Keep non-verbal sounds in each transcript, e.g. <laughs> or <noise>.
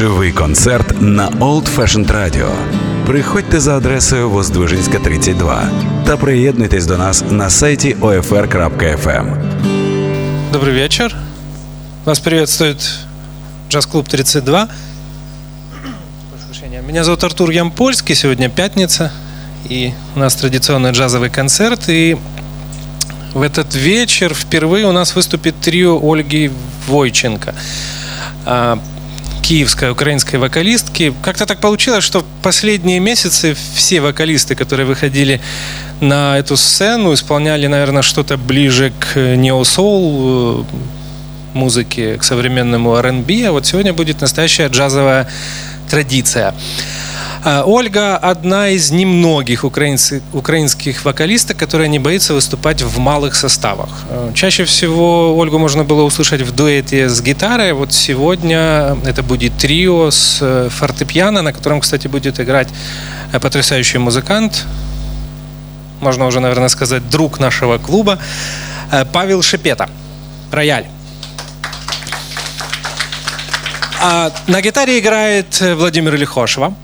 Живий концерт на Old Fashioned Radio. Приходьте за адресою Воздвижинська, 32 та приєднуйтесь до нас на сайті OFR.FM. Добрый вечер. Вас приветствует джаз-клуб 32. Прошу прощения. Меня зовут Артур Ямпольский. Сегодня пятница. И у нас традиционный джазовый концерт. И в этот вечер впервые у нас выступит трио Ольги Войченко. Киевская украинской вокалистки. Как-то так получилось, что последние месяцы все вокалисты, которые выходили на эту сцену, исполняли, наверное, что-то ближе к неосоул музыке, к современному R&B, а вот сегодня будет настоящая джазовая традиция. А, Ольга одна из немногих украинских, вокалисток, которая не боится выступать в малых составах. А, Чаще всего Ольгу можно было услышать в дуэте с гитарой. Вот сегодня это будет трио с э, фортепиано, на котором, кстати, будет играть э, потрясающий музыкант, можно уже, наверное, сказать, друг нашего клуба, э, Павел Шепета, рояль. А на гитаре играет э, Владимир Лихошева.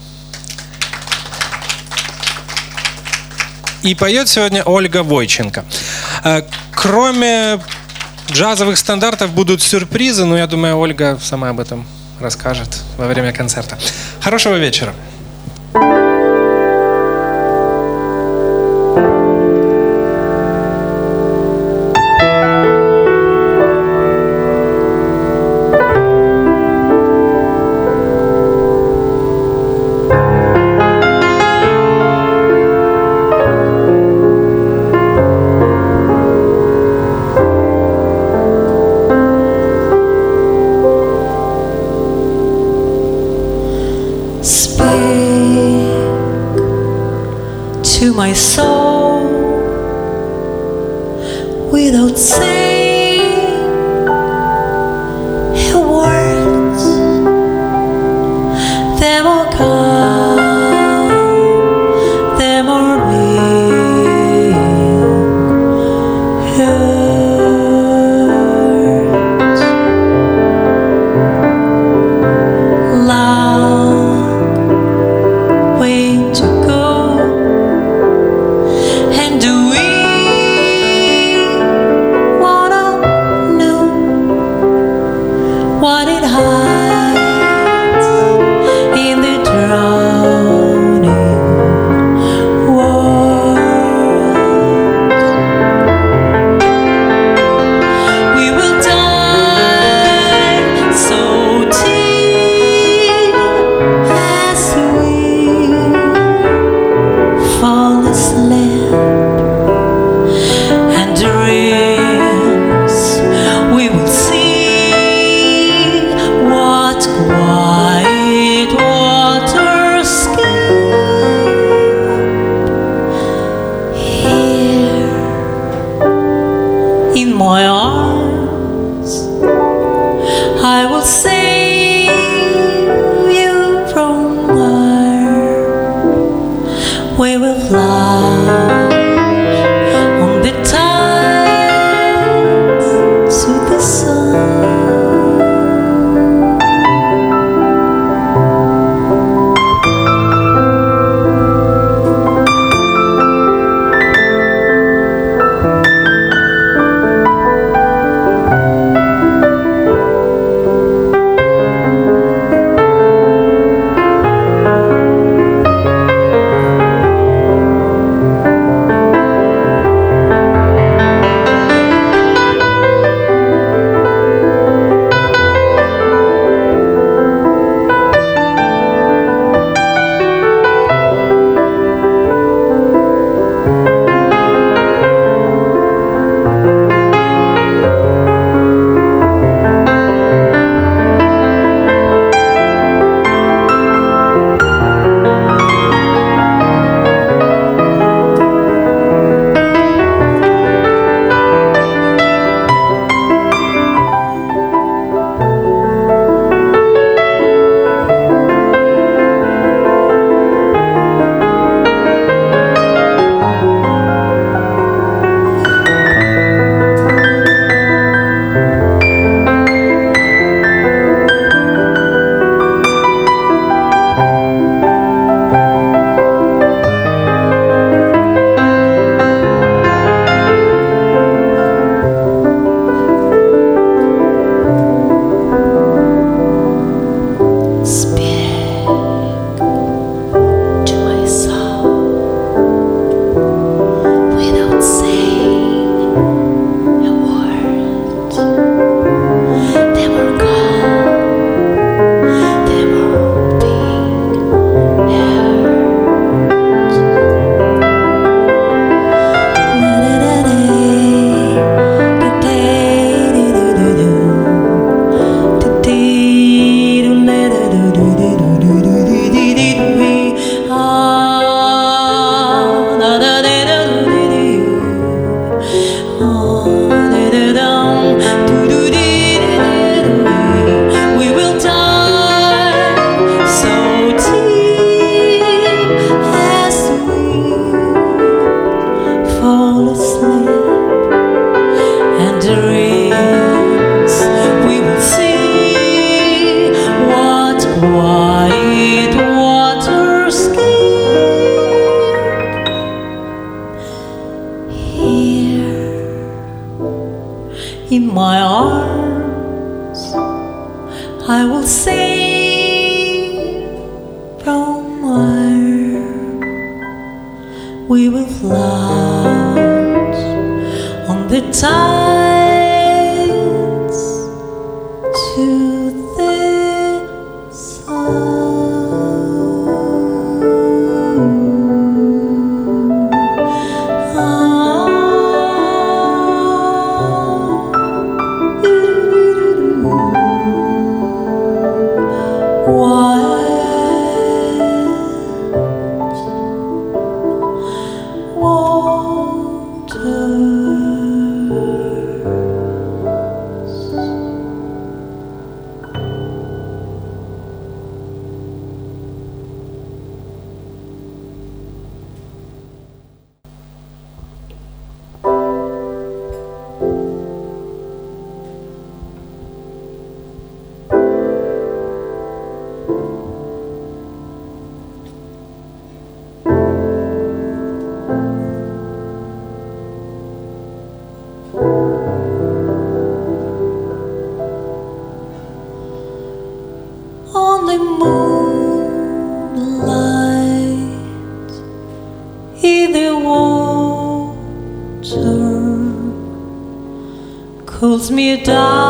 И поет сегодня Ольга Войченко. Э, Кроме джазовых стандартов будут сюрпризы, но я думаю, Ольга сама об этом расскажет во время концерта. Хорошего вечера. down.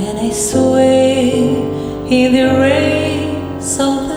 And I sway in the rays of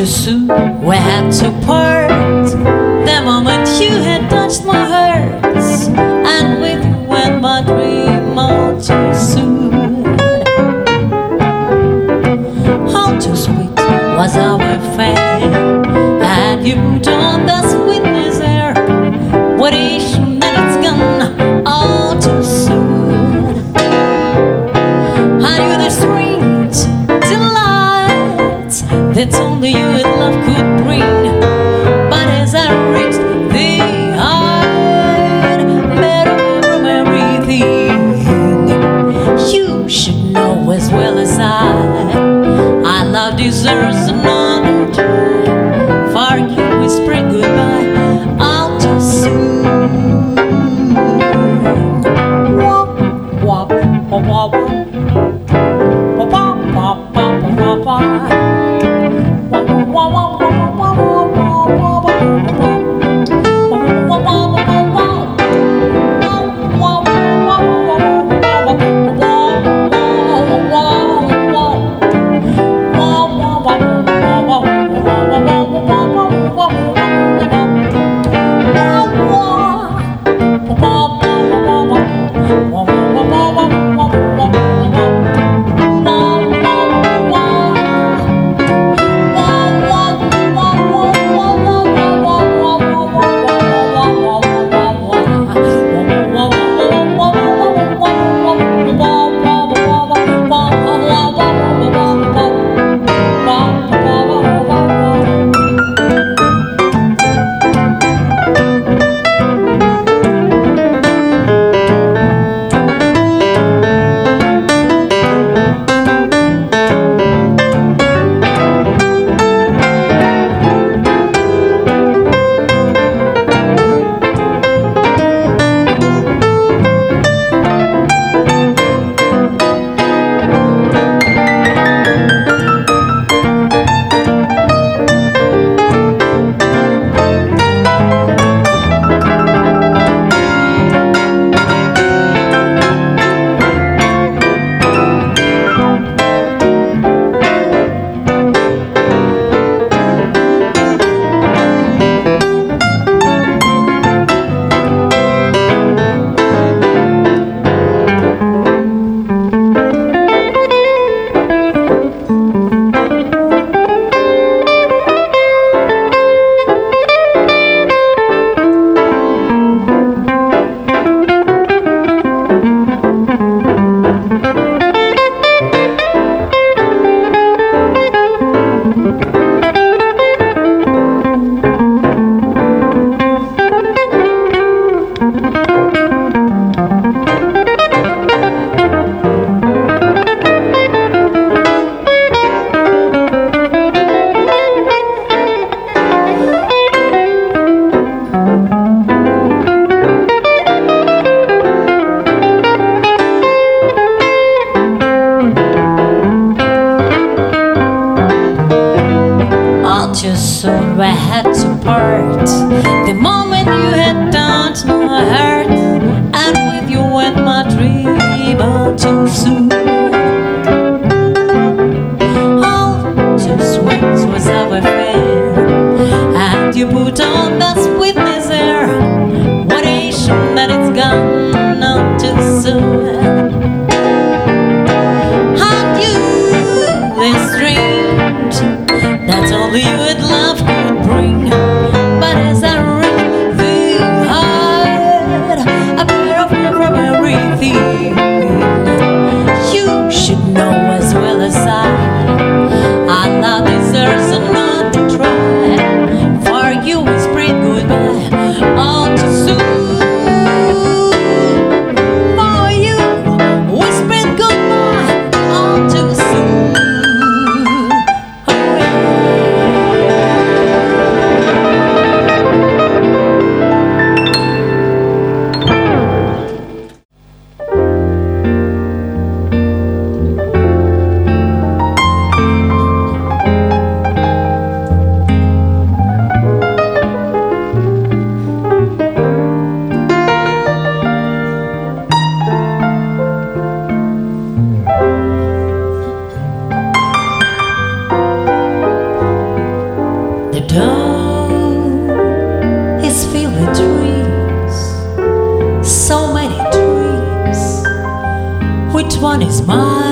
Too soon we had to part. The moment you had touched my heart, and with when my dream all too soon. how too sweet was our fate, and you told us with there? what is that it's gone all too soon. I knew the delight. All My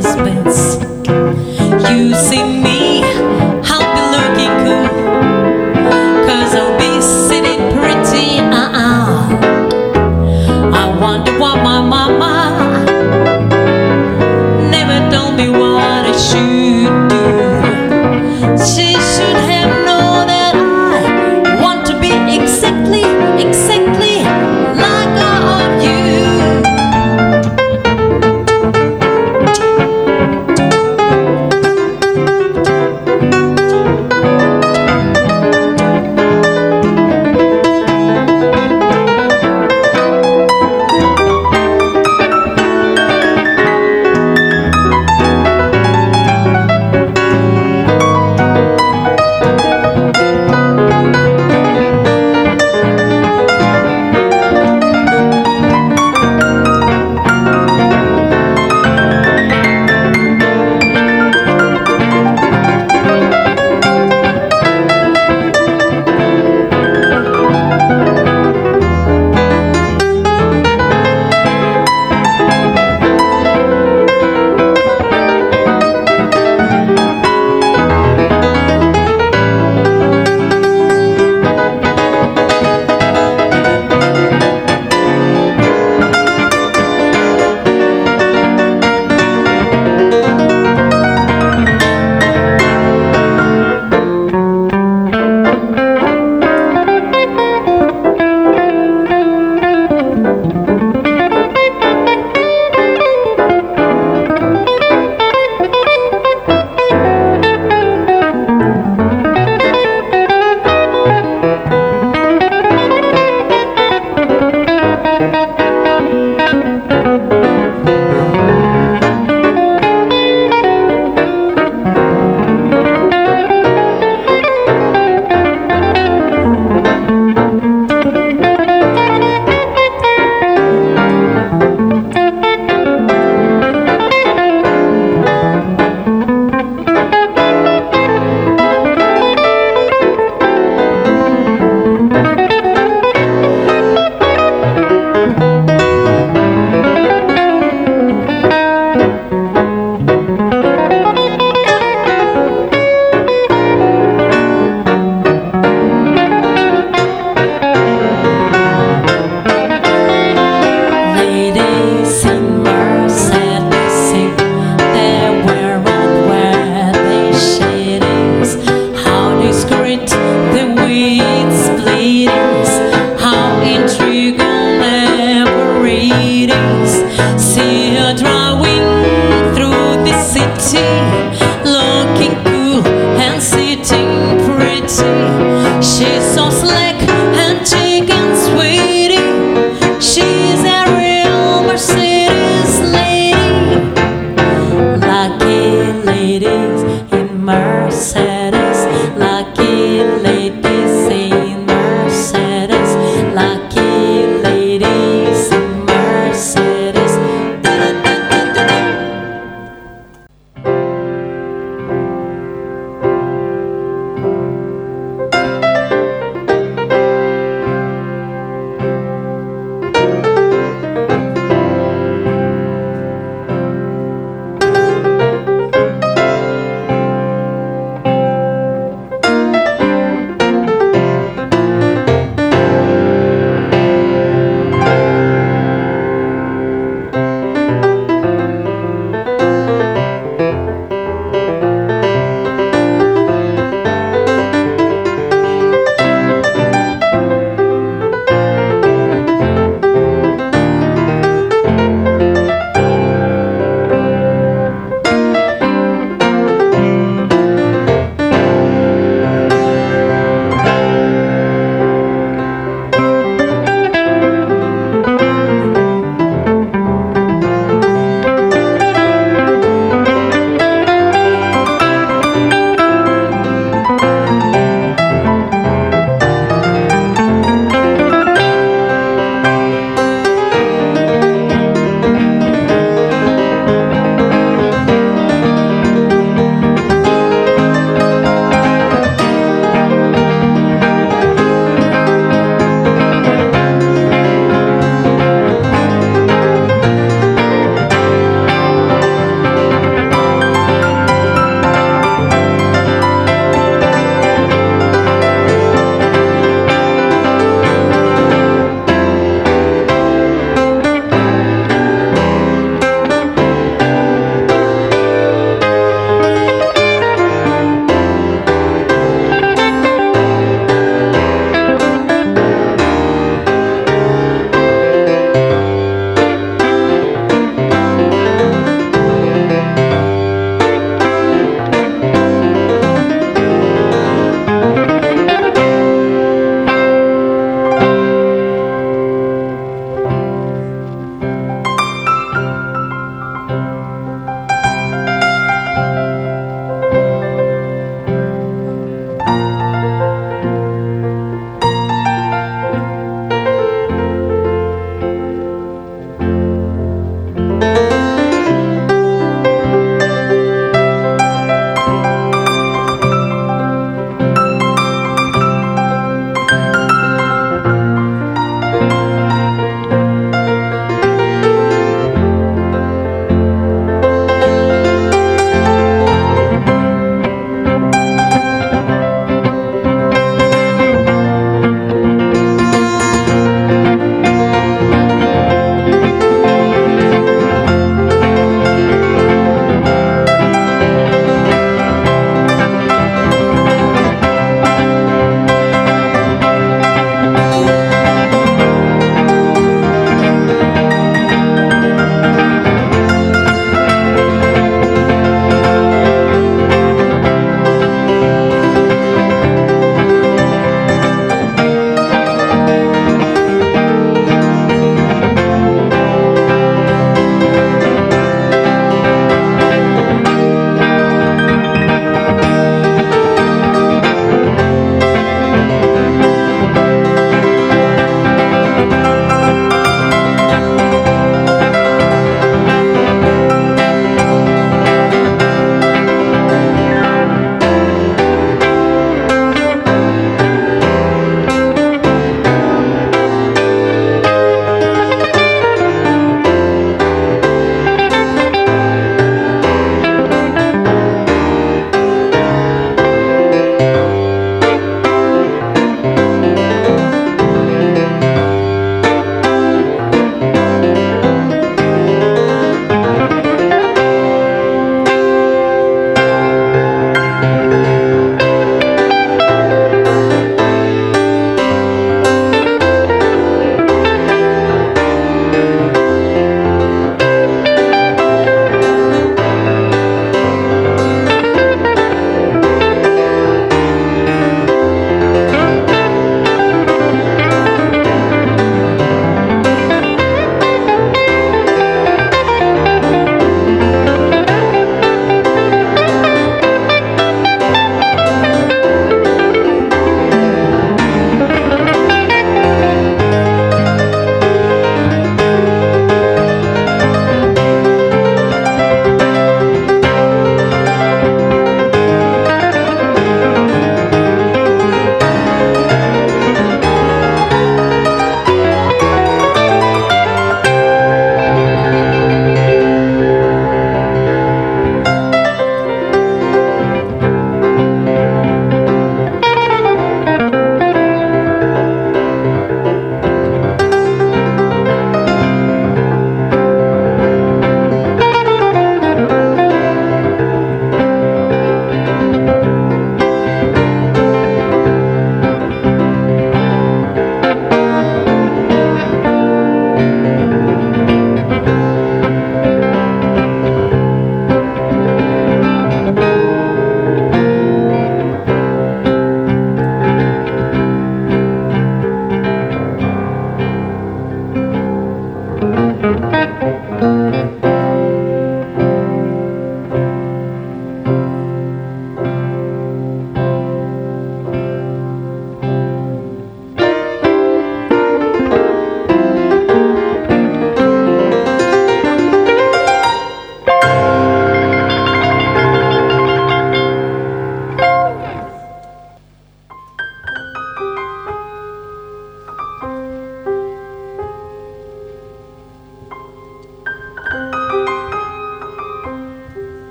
this.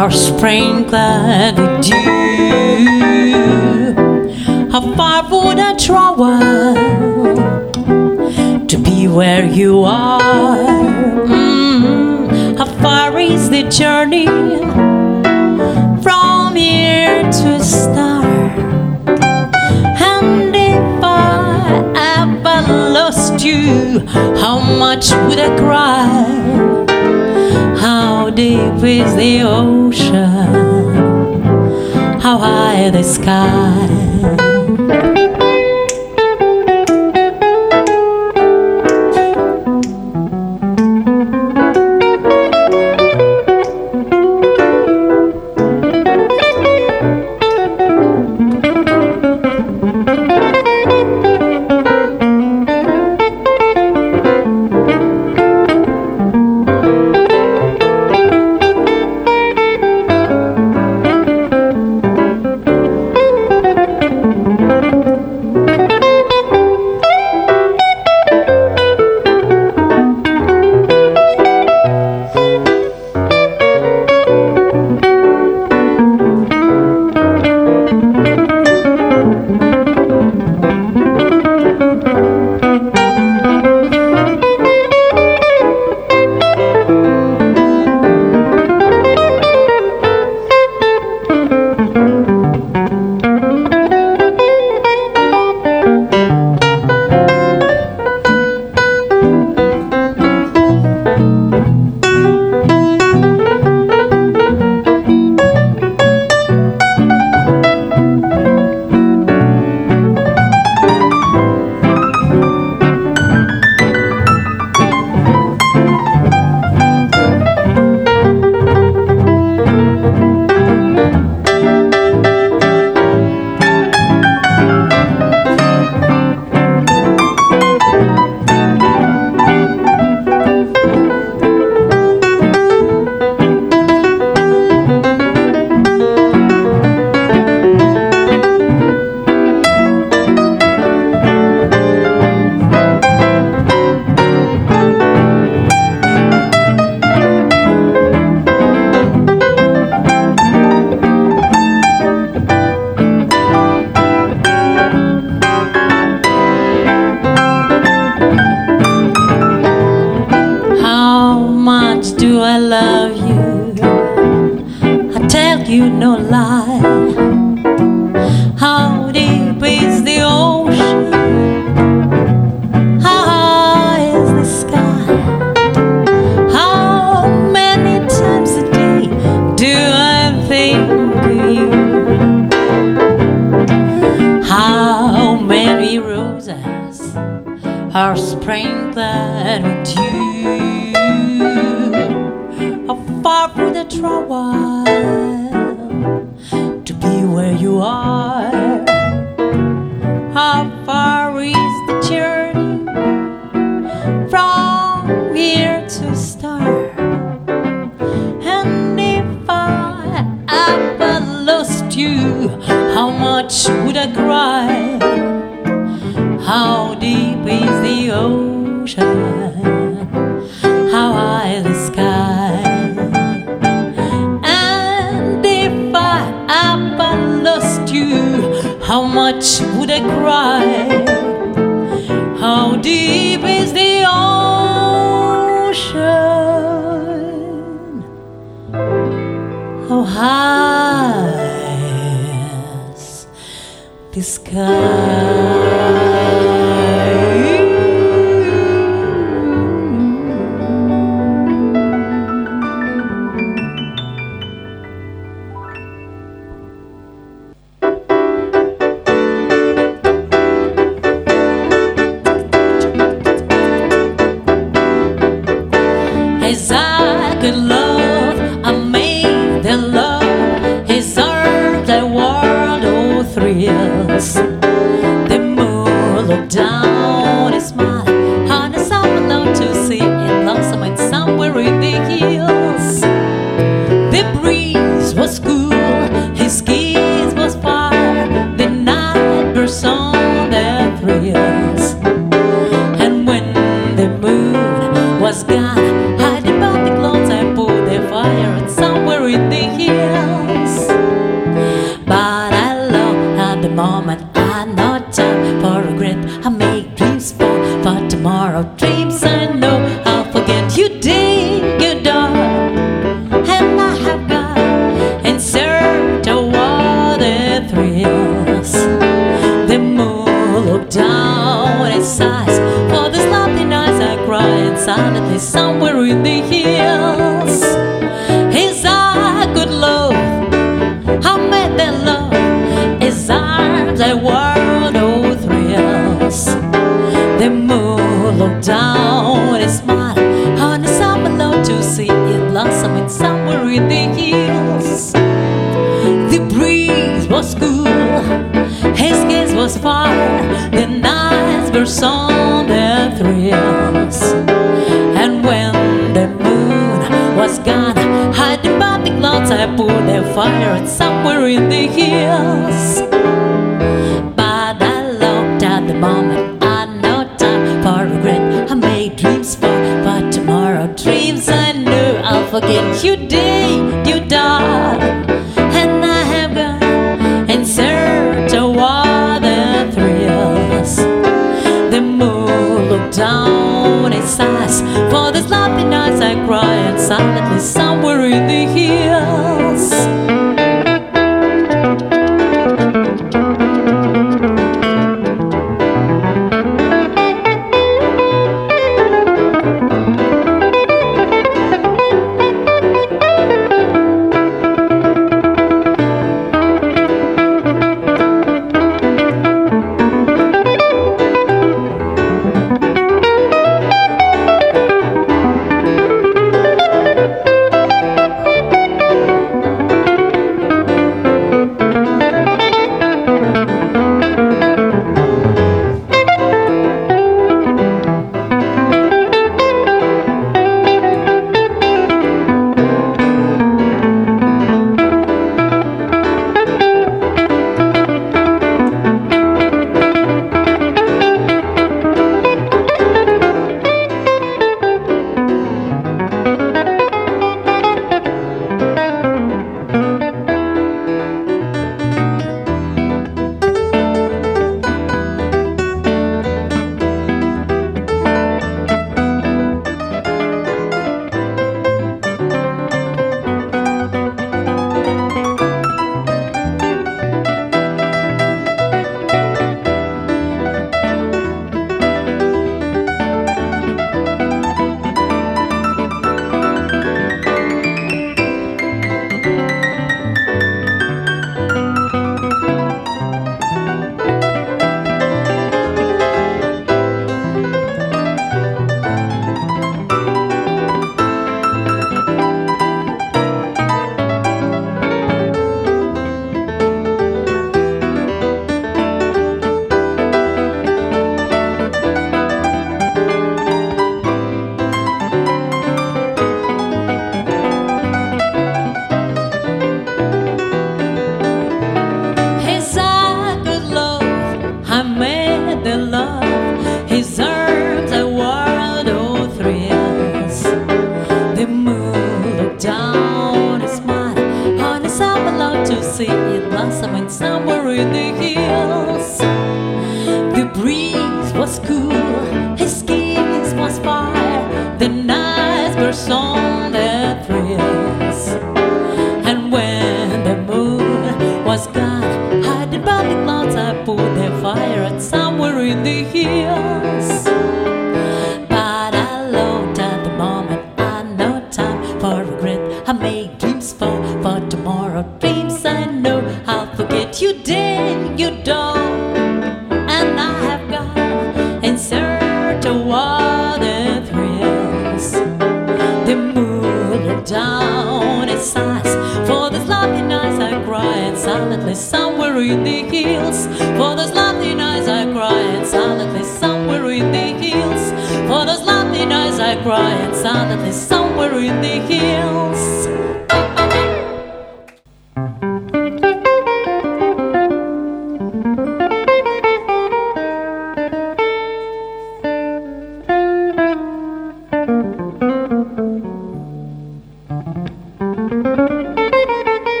Are glad with dew? How far would I travel to be where you are? Mm, How far is the journey from here to a star? And if I ever lost you, how much would I cry? Deep is the ocean? How high the sky?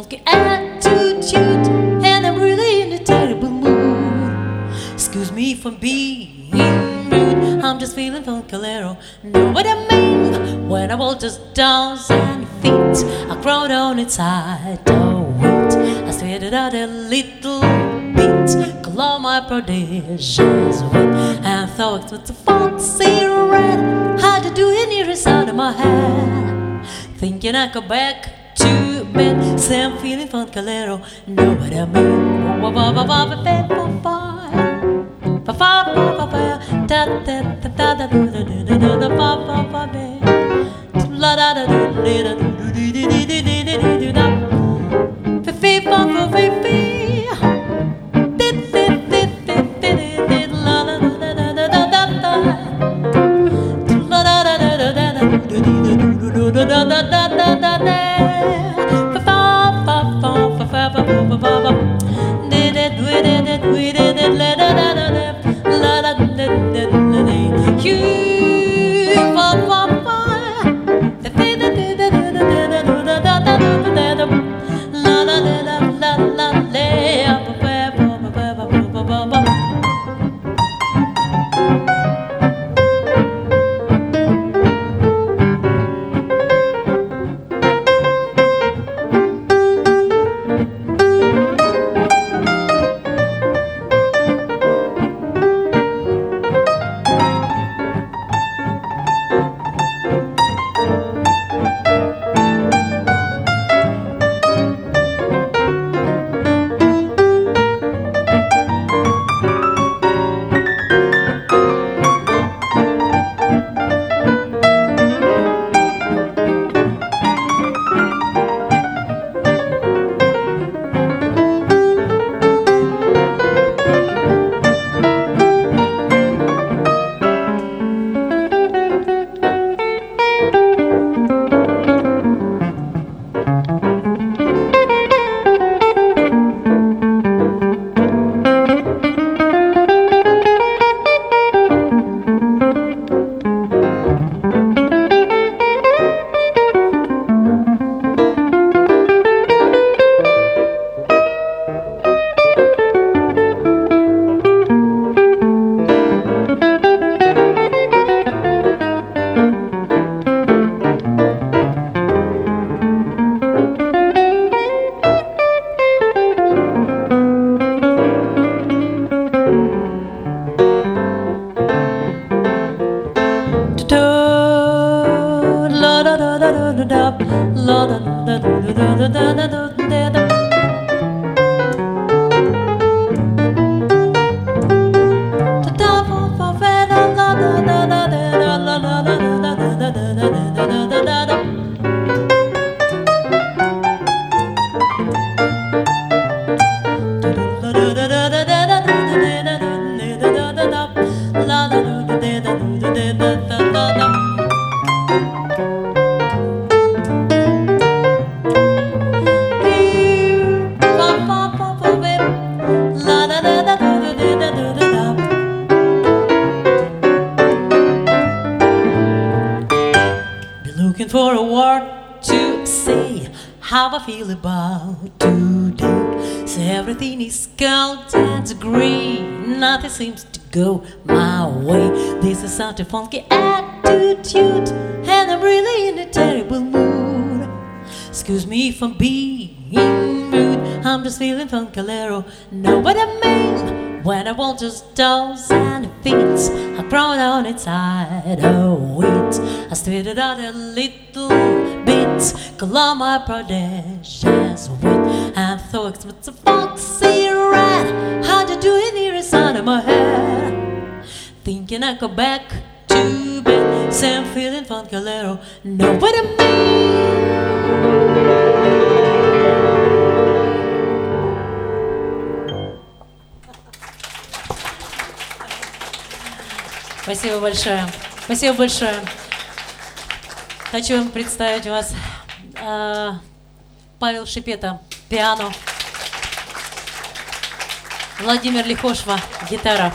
Funky attitude, and I'm really in a terrible mood. Excuse me for being rude, I'm just feeling funkilero. Know what I mean? When I walk just dogs and feet, I crawl down inside the oh, wait, I sweated out a little bit, claw my prodigious wit, and thought with the foxy red had to do it near the side of my head. Thinking I go back say I'm feeling funkilero. Know what I mean? How I feel about today. Say everything is gold and green, nothing seems to go my way. This is such a funky attitude, and I'm really in a terrible mood. Excuse me for being rude, I'm just feeling funkilero. Know what I mean? When I want just toes and feet, I crawl down inside a wheat. I it out a little bit, claw my prodigious wit, and thought with the foxy rat. How to do it here inside of my head? Thinking I go back to bed, say I'm feeling funkilero. Know what I mean? <laughs> Спасибо большое. Спасибо большое. Хочу представить вас э, Павел Шипета, пиано. Владимир Лихошва, гитара.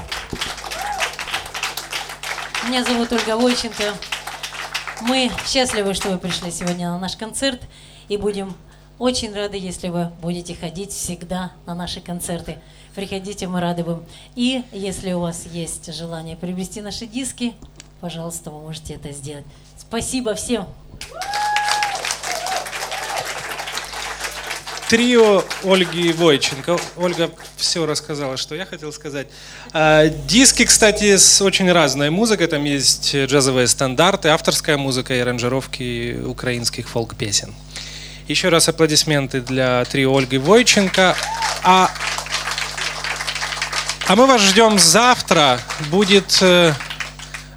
Меня зовут Ольга Войченко. Мы счастливы, что вы пришли сегодня на наш концерт и будем очень рады, если вы будете ходить всегда на наши концерты. Приходите, мы рады вам. И если у вас есть желание приобрести наши диски, пожалуйста, вы можете это сделать. Спасибо всем. Трио Ольги Войченко. Ольга все рассказала, что я хотел сказать. А, диски, кстати, с очень разной музыкой. Там есть джазовые стандарты, авторская музыка и аранжировки украинских фолк-песен. Еще раз аплодисменты для трио Ольги Войченко. А, а мы вас ждем завтра. Будет э,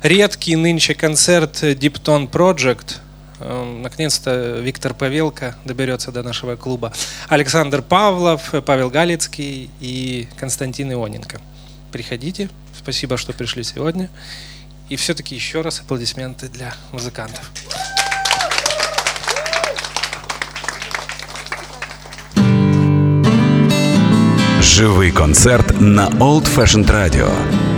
редкий нынче концерт Tone Project. Эм, Наконец-то Виктор Павелко доберется до нашего клуба. Александр Павлов, Павел Галицкий и Константин Ионенко. Приходите. Спасибо, что пришли сегодня. И все-таки еще раз аплодисменты для музыкантов. Живий концерт на Old Fashioned Radio.